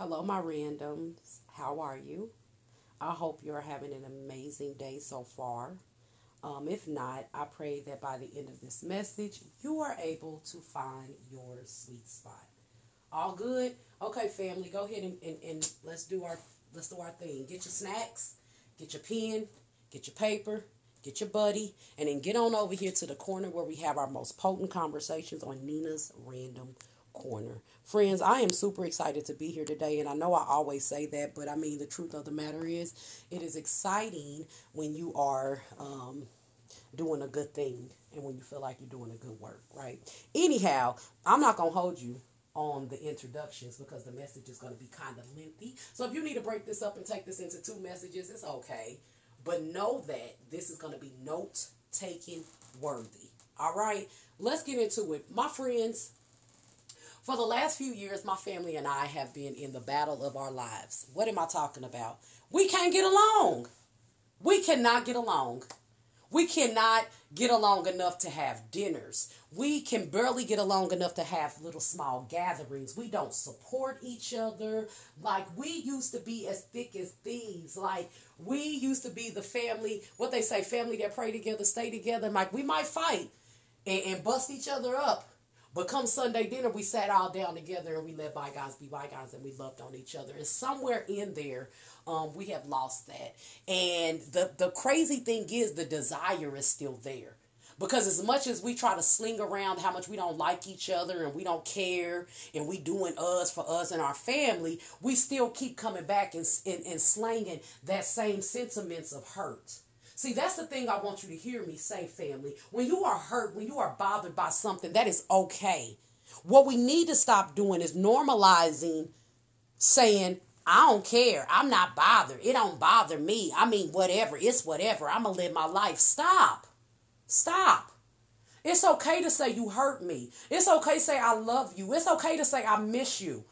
Hello, my randoms. How are you? I hope you're having an amazing day so far. Um, if not, I pray that by the end of this message, you are able to find your sweet spot. All good? Okay, family, go ahead and, and, and let's do our let's do our thing. Get your snacks, get your pen, get your paper, get your buddy, and then get on over here to the corner where we have our most potent conversations on Nina's Random Corner. Friends, I am super excited to be here today, and I know I always say that, but I mean, the truth of the matter is, it is exciting when you are um, doing a good thing and when you feel like you're doing a good work, right? Anyhow, I'm not going to hold you on the introductions because the message is going to be kind of lengthy. So if you need to break this up and take this into two messages, it's okay. But know that this is going to be note taking worthy. All right, let's get into it. My friends, for the last few years, my family and I have been in the battle of our lives. What am I talking about? We can't get along. We cannot get along. We cannot get along enough to have dinners. We can barely get along enough to have little small gatherings. We don't support each other. Like we used to be as thick as thieves. Like we used to be the family, what they say, family that pray together, stay together. Like we might fight and, and bust each other up but come Sunday dinner, we sat all down together and we let bygones be bygones and we loved on each other. And somewhere in there, um, we have lost that. And the, the crazy thing is, the desire is still there. Because as much as we try to sling around how much we don't like each other and we don't care and we doing us for us and our family, we still keep coming back and, and, and that same sentiments of hurt See, that's the thing I want you to hear me say, family. When you are hurt, when you are bothered by something, that is okay. What we need to stop doing is normalizing saying, I don't care. I'm not bothered. It don't bother me. I mean, whatever. It's whatever. I'm going to live my life. Stop. Stop. It's okay to say you hurt me. It's okay to say I love you. It's okay to say I miss you.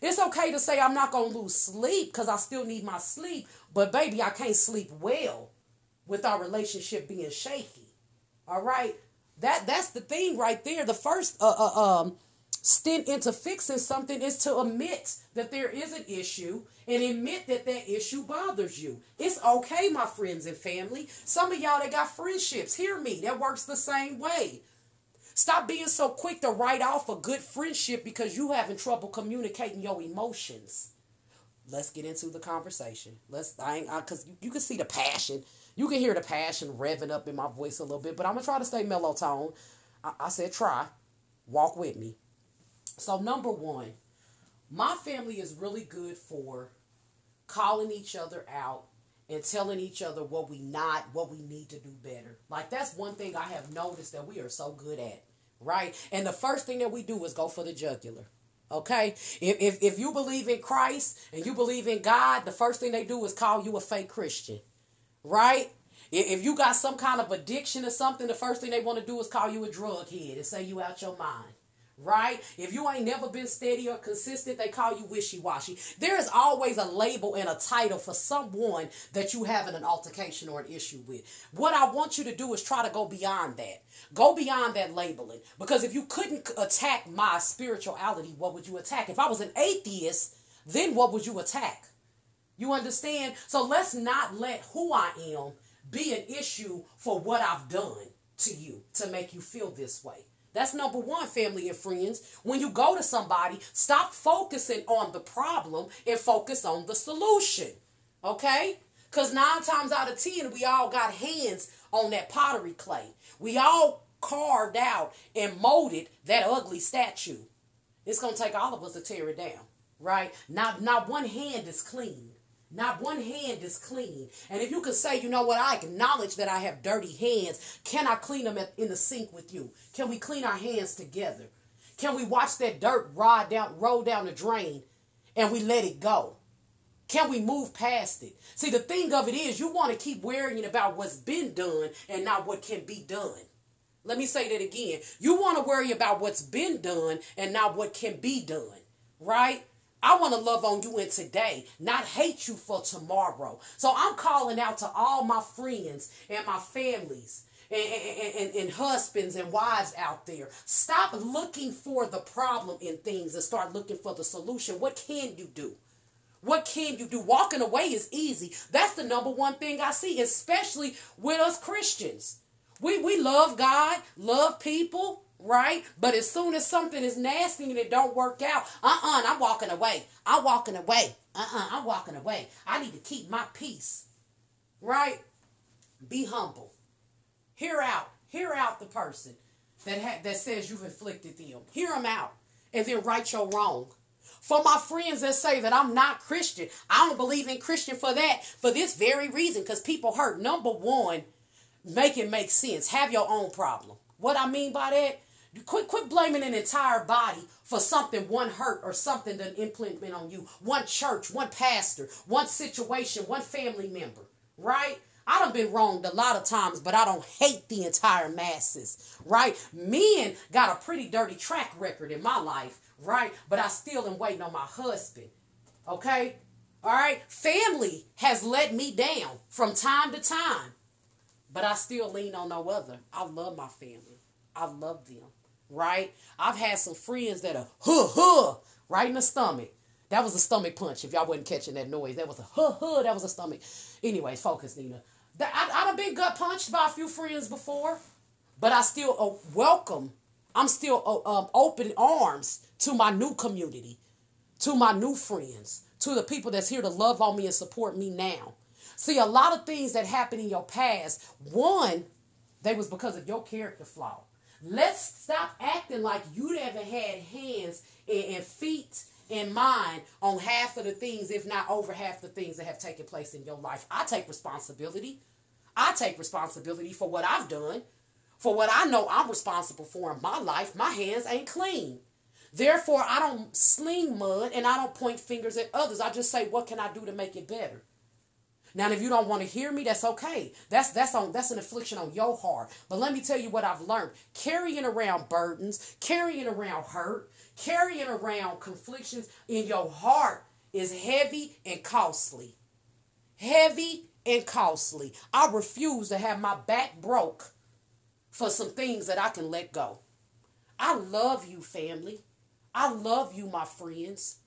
It's okay to say I'm not going to lose sleep because I still need my sleep. But, baby, I can't sleep well with our relationship being shaky. All right? That that's the thing right there. The first uh, uh, um stint into fixing something is to admit that there is an issue and admit that that issue bothers you. It's okay, my friends and family. Some of y'all that got friendships, hear me, that works the same way. Stop being so quick to write off a good friendship because you having trouble communicating your emotions. Let's get into the conversation. Let's I ain't because you, you can see the passion you can hear the passion revving up in my voice a little bit, but I'm to try to stay mellow tone. I, I said try. Walk with me. So, number one, my family is really good for calling each other out and telling each other what we not, what we need to do better. Like that's one thing I have noticed that we are so good at, right? And the first thing that we do is go for the jugular. Okay? If, if, if you believe in Christ and you believe in God, the first thing they do is call you a fake Christian right? If you got some kind of addiction or something, the first thing they want to do is call you a drug head and say you out your mind. Right? If you ain't never been steady or consistent, they call you wishy washy. There is always a label and a title for someone that you having an altercation or an issue with. What I want you to do is try to go beyond that. Go beyond that labeling. Because if you couldn't attack my spirituality, what would you attack? If I was an atheist, then what would you attack? You understand? So let's not let who I am be an issue for what I've done to you to make you feel this way. That's number one, family and friends. When you go to somebody, stop focusing on the problem and focus on the solution. Okay? Because nine times out of ten, we all got hands on that pottery clay. We all carved out and molded that ugly statue. It's going to take all of us to tear it down, right? Not, not one hand is clean. Not one hand is clean. And if you can say, you know what, I acknowledge that I have dirty hands, can I clean them in the sink with you? Can we clean our hands together? Can we watch that dirt ride down, roll down the drain and we let it go? Can we move past it? See, the thing of it is, you want to keep worrying about what's been done and not what can be done. Let me say that again. You want to worry about what's been done and not what can be done, right? I want to love on you in today, not hate you for tomorrow. So I'm calling out to all my friends and my families and, and, and, husbands and wives out there. Stop looking for the problem in things and start looking for the solution. What can you do? What can you do? Walking away is easy. That's the number one thing I see, especially with us Christians. We we love God, love people, right? But as soon as something is nasty and it don't work out, uh-uh, I'm walking away. I'm walking away. Uh-uh, I'm walking away. I need to keep my peace. Right? Be humble. Hear out. Hear out the person that ha- that says you've inflicted them. Hear them out. And then right your wrong. For my friends that say that I'm not Christian, I don't believe in Christian for that, for this very reason, because people hurt. Number one, make it make sense. Have your own problem. What I mean by that, quit quit blaming an entire body for something one hurt or something that implement on you. One church, one pastor, one situation, one family member, right? I done been wronged a lot of times, but I don't hate the entire masses, right? Men got a pretty dirty track record in my life right? But I still am waiting on my husband. Okay? All right? Family has let me down from time to time. But I still lean on no other. I love my family. I love them. Right? I've had some friends that are huh huh right in the stomach. That was a stomach punch. If y'all wasn't catching that noise, that was a huh huh. That was a stomach. Anyways, focus, Nina. I, I've been gut punched by a few friends before, but I still uh, welcome I'm still uh, um, open arms to my new community, to my new friends, to the people that's here to love on me and support me now. See, a lot of things that happened in your past, one, they was because of your character flaw. Let's stop acting like you haven't had hands and, and feet and mind on half of the things, if not over half the things that have taken place in your life. I take responsibility. I take responsibility for what I've done. For what I know I'm responsible for in my life, my hands ain't clean. Therefore, I don't sling mud and I don't point fingers at others. I just say, what can I do to make it better? Now, if you don't want to hear me, that's okay. That's that's on that's an affliction on your heart. But let me tell you what I've learned: carrying around burdens, carrying around hurt, carrying around conflictions in your heart is heavy and costly. Heavy and costly. I refuse to have my back broke for some things that I can let go. I love you, family. I love you, my friends.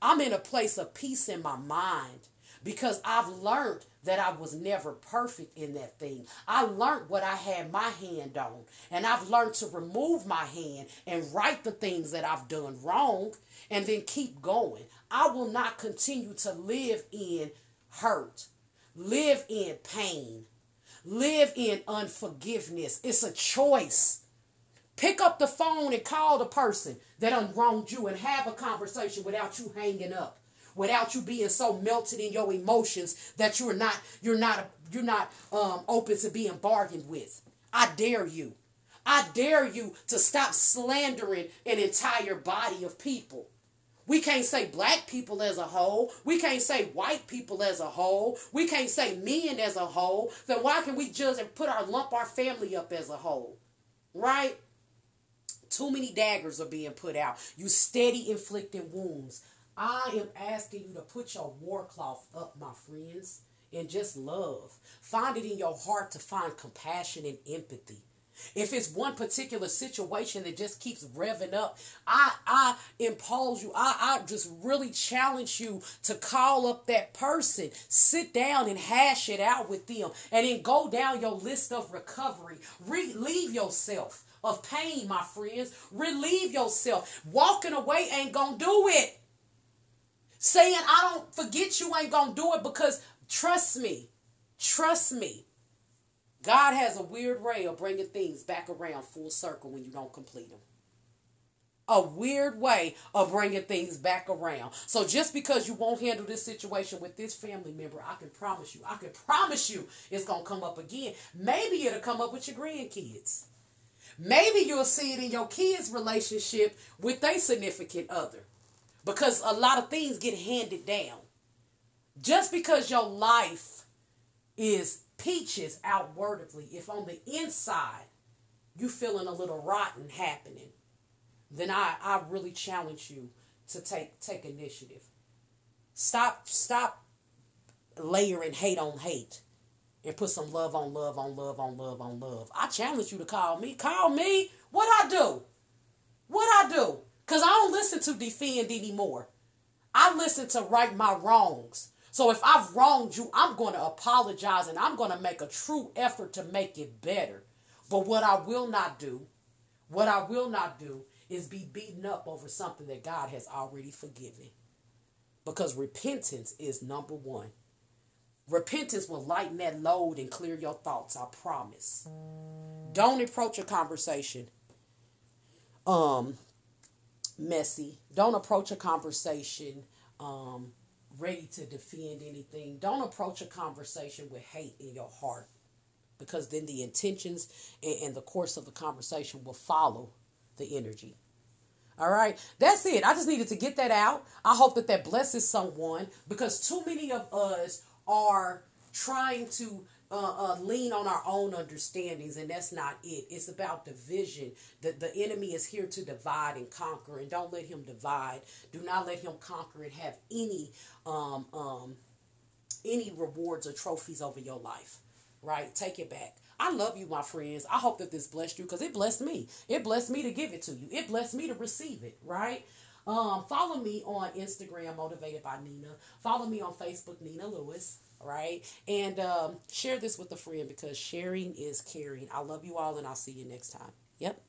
I'm in a place of peace in my mind because I've learned that I was never perfect in that thing. I learned what I had my hand on, and I've learned to remove my hand and right the things that I've done wrong and then keep going. I will not continue to live in hurt, live in pain, live in unforgiveness. It's a choice. Pick up the phone and call the person that unwronged you and have a conversation without you hanging up, without you being so melted in your emotions that you're not you're not you're not um, open to being bargained with. I dare you. I dare you to stop slandering an entire body of people. We can't say black people as a whole. We can't say white people as a whole. We can't say men as a whole. Then why can we judge and put our lump our family up as a whole? Right? Too many daggers are being put out. You steady inflicting wounds. I am asking you to put your war cloth up, my friends, and just love. Find it in your heart to find compassion and empathy. If it's one particular situation that just keeps revving up, I I impose you. I, I just really challenge you to call up that person, sit down and hash it out with them, and then go down your list of recovery. Relieve yourself of pain, my friends. Relieve yourself. Walking away ain't gonna do it. Saying I don't forget you ain't gonna do it because trust me, trust me. God has a weird way of bringing things back around full circle when you don't complete them. A weird way of bringing things back around. So just because you won't handle this situation with this family member, I can promise you, I can promise you it's going to come up again. Maybe it'll come up with your grandkids. Maybe you'll see it in your kids' relationship with their significant other. Because a lot of things get handed down. Just because your life is peaches outwardly, if on the inside you feeling a little rotten happening, then I, I really challenge you to take take initiative. Stop stop layering hate on hate. and put some love on love on love on love on love. I challenge you to call me. Call me. What I do? What I do? Cause I don't listen to defend anymore. I listen to right my wrongs. So if I've wronged you, I'm going to apologize and I'm going to make a true effort to make it better. But what I will not do, what I will not do is be beaten up over something that God has already forgiven. Because repentance is number one. Repentance will lighten that load and clear your thoughts, I promise. Don't approach a conversation um messy. Don't approach a conversation um ready to defend anything. Don't approach a conversation with hate in your heart because then the intentions and, and the course of the conversation will follow the energy. All right, that's it. I just needed to get that out. I hope that that blesses someone because too many of us are trying to uh, uh, lean on our own understandings, and that's not it. It's about division. The, the enemy is here to divide and conquer, and don't let him divide. Do not let him conquer and have any um, um, any rewards or trophies over your life. Right? Take it back. I love you, my friends. I hope that this blessed you because it blessed me. It blessed me to give it to you. It blessed me to receive it. Right? Um, follow me on Instagram, Motivated by Nina. Follow me on Facebook, Nina Lewis. Right? And um, share this with a friend because sharing is caring. I love you all, and I'll see you next time. Yep.